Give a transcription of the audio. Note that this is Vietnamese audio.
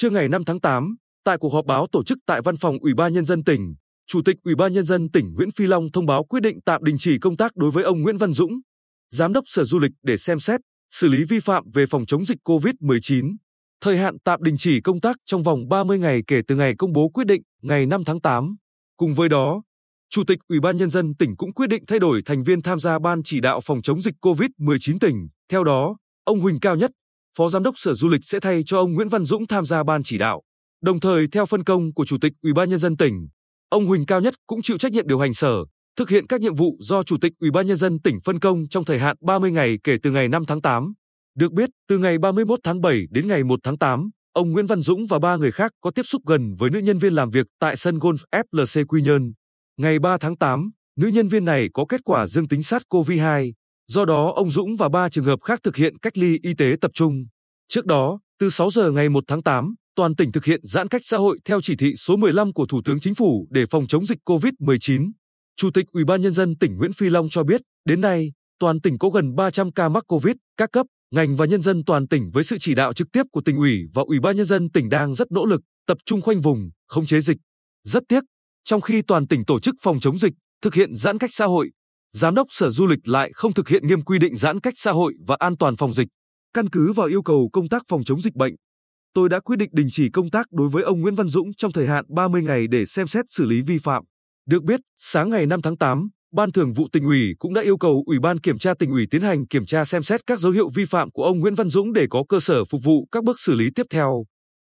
Trưa ngày 5 tháng 8, tại cuộc họp báo tổ chức tại Văn phòng Ủy ban nhân dân tỉnh, Chủ tịch Ủy ban nhân dân tỉnh Nguyễn Phi Long thông báo quyết định tạm đình chỉ công tác đối với ông Nguyễn Văn Dũng, Giám đốc Sở Du lịch để xem xét, xử lý vi phạm về phòng chống dịch COVID-19. Thời hạn tạm đình chỉ công tác trong vòng 30 ngày kể từ ngày công bố quyết định ngày 5 tháng 8. Cùng với đó, Chủ tịch Ủy ban nhân dân tỉnh cũng quyết định thay đổi thành viên tham gia ban chỉ đạo phòng chống dịch COVID-19 tỉnh. Theo đó, ông Huỳnh Cao Nhất, Phó Giám đốc Sở Du lịch sẽ thay cho ông Nguyễn Văn Dũng tham gia ban chỉ đạo. Đồng thời theo phân công của Chủ tịch Ủy ban nhân dân tỉnh, ông Huỳnh Cao Nhất cũng chịu trách nhiệm điều hành sở, thực hiện các nhiệm vụ do Chủ tịch Ủy ban nhân dân tỉnh phân công trong thời hạn 30 ngày kể từ ngày 5 tháng 8. Được biết, từ ngày 31 tháng 7 đến ngày 1 tháng 8, ông Nguyễn Văn Dũng và ba người khác có tiếp xúc gần với nữ nhân viên làm việc tại sân golf FLC Quy Nhơn. Ngày 3 tháng 8, nữ nhân viên này có kết quả dương tính SARS-CoV-2, do đó ông Dũng và ba trường hợp khác thực hiện cách ly y tế tập trung. Trước đó, từ 6 giờ ngày 1 tháng 8, toàn tỉnh thực hiện giãn cách xã hội theo chỉ thị số 15 của Thủ tướng Chính phủ để phòng chống dịch COVID-19. Chủ tịch Ủy ban nhân dân tỉnh Nguyễn Phi Long cho biết, đến nay, toàn tỉnh có gần 300 ca mắc COVID, các cấp, ngành và nhân dân toàn tỉnh với sự chỉ đạo trực tiếp của tỉnh ủy và Ủy ban nhân dân tỉnh đang rất nỗ lực, tập trung khoanh vùng, khống chế dịch. Rất tiếc, trong khi toàn tỉnh tổ chức phòng chống dịch, thực hiện giãn cách xã hội, giám đốc Sở Du lịch lại không thực hiện nghiêm quy định giãn cách xã hội và an toàn phòng dịch. Căn cứ vào yêu cầu công tác phòng chống dịch bệnh, tôi đã quyết định đình chỉ công tác đối với ông Nguyễn Văn Dũng trong thời hạn 30 ngày để xem xét xử lý vi phạm. Được biết, sáng ngày 5 tháng 8, Ban Thường vụ tỉnh ủy cũng đã yêu cầu Ủy ban Kiểm tra tỉnh ủy tiến hành kiểm tra xem xét các dấu hiệu vi phạm của ông Nguyễn Văn Dũng để có cơ sở phục vụ các bước xử lý tiếp theo.